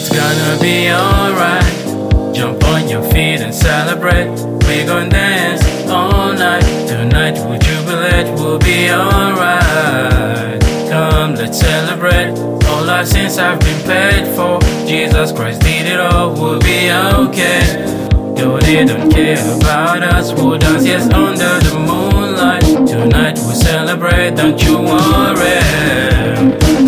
gonna be alright. Jump on your feet and celebrate. We gon' dance all night. Tonight we'll jubilate, we'll be alright. Come, let's celebrate. All our sins have been paid for. Jesus Christ did it all, we'll be okay. Though they don't care about us, we'll dance yes under the moonlight. Tonight we'll celebrate, don't you worry.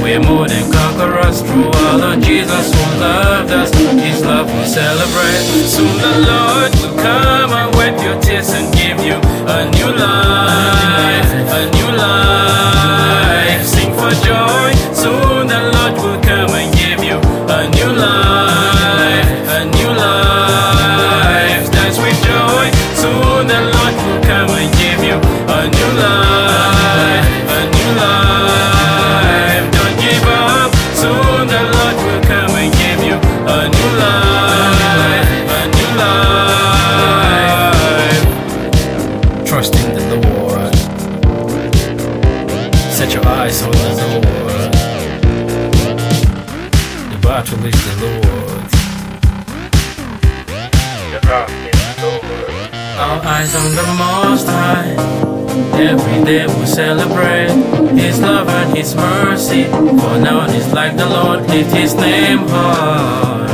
We're more than conquerors through all of Jesus loved us. His love we celebrate. Soon the Lord will come and wipe your tears and give you a new life, a new life. Sing for joy. Soon the Lord will come and give you a new life, a new life. Dance with joy. Soon the Lord will come and give you a new life, your eyes oh, on uh, the Lord. The battle is the Lord. Our eyes on the Most High. Every day we celebrate His love and His mercy. For now it's like the Lord lift His name high.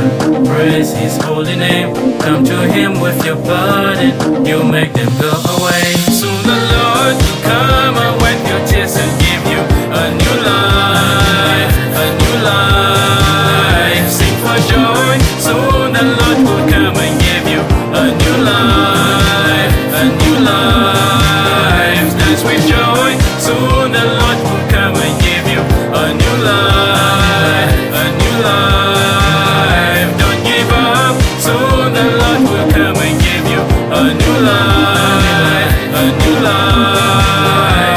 Praise His holy name. Come to Him with your burden. You make them go away. Soon the Lord will come. a new life. Dance with joy. Soon the Lord will come and give you a new life. A new life. Don't give up. Soon the Lord will come and give you a new life. A new life.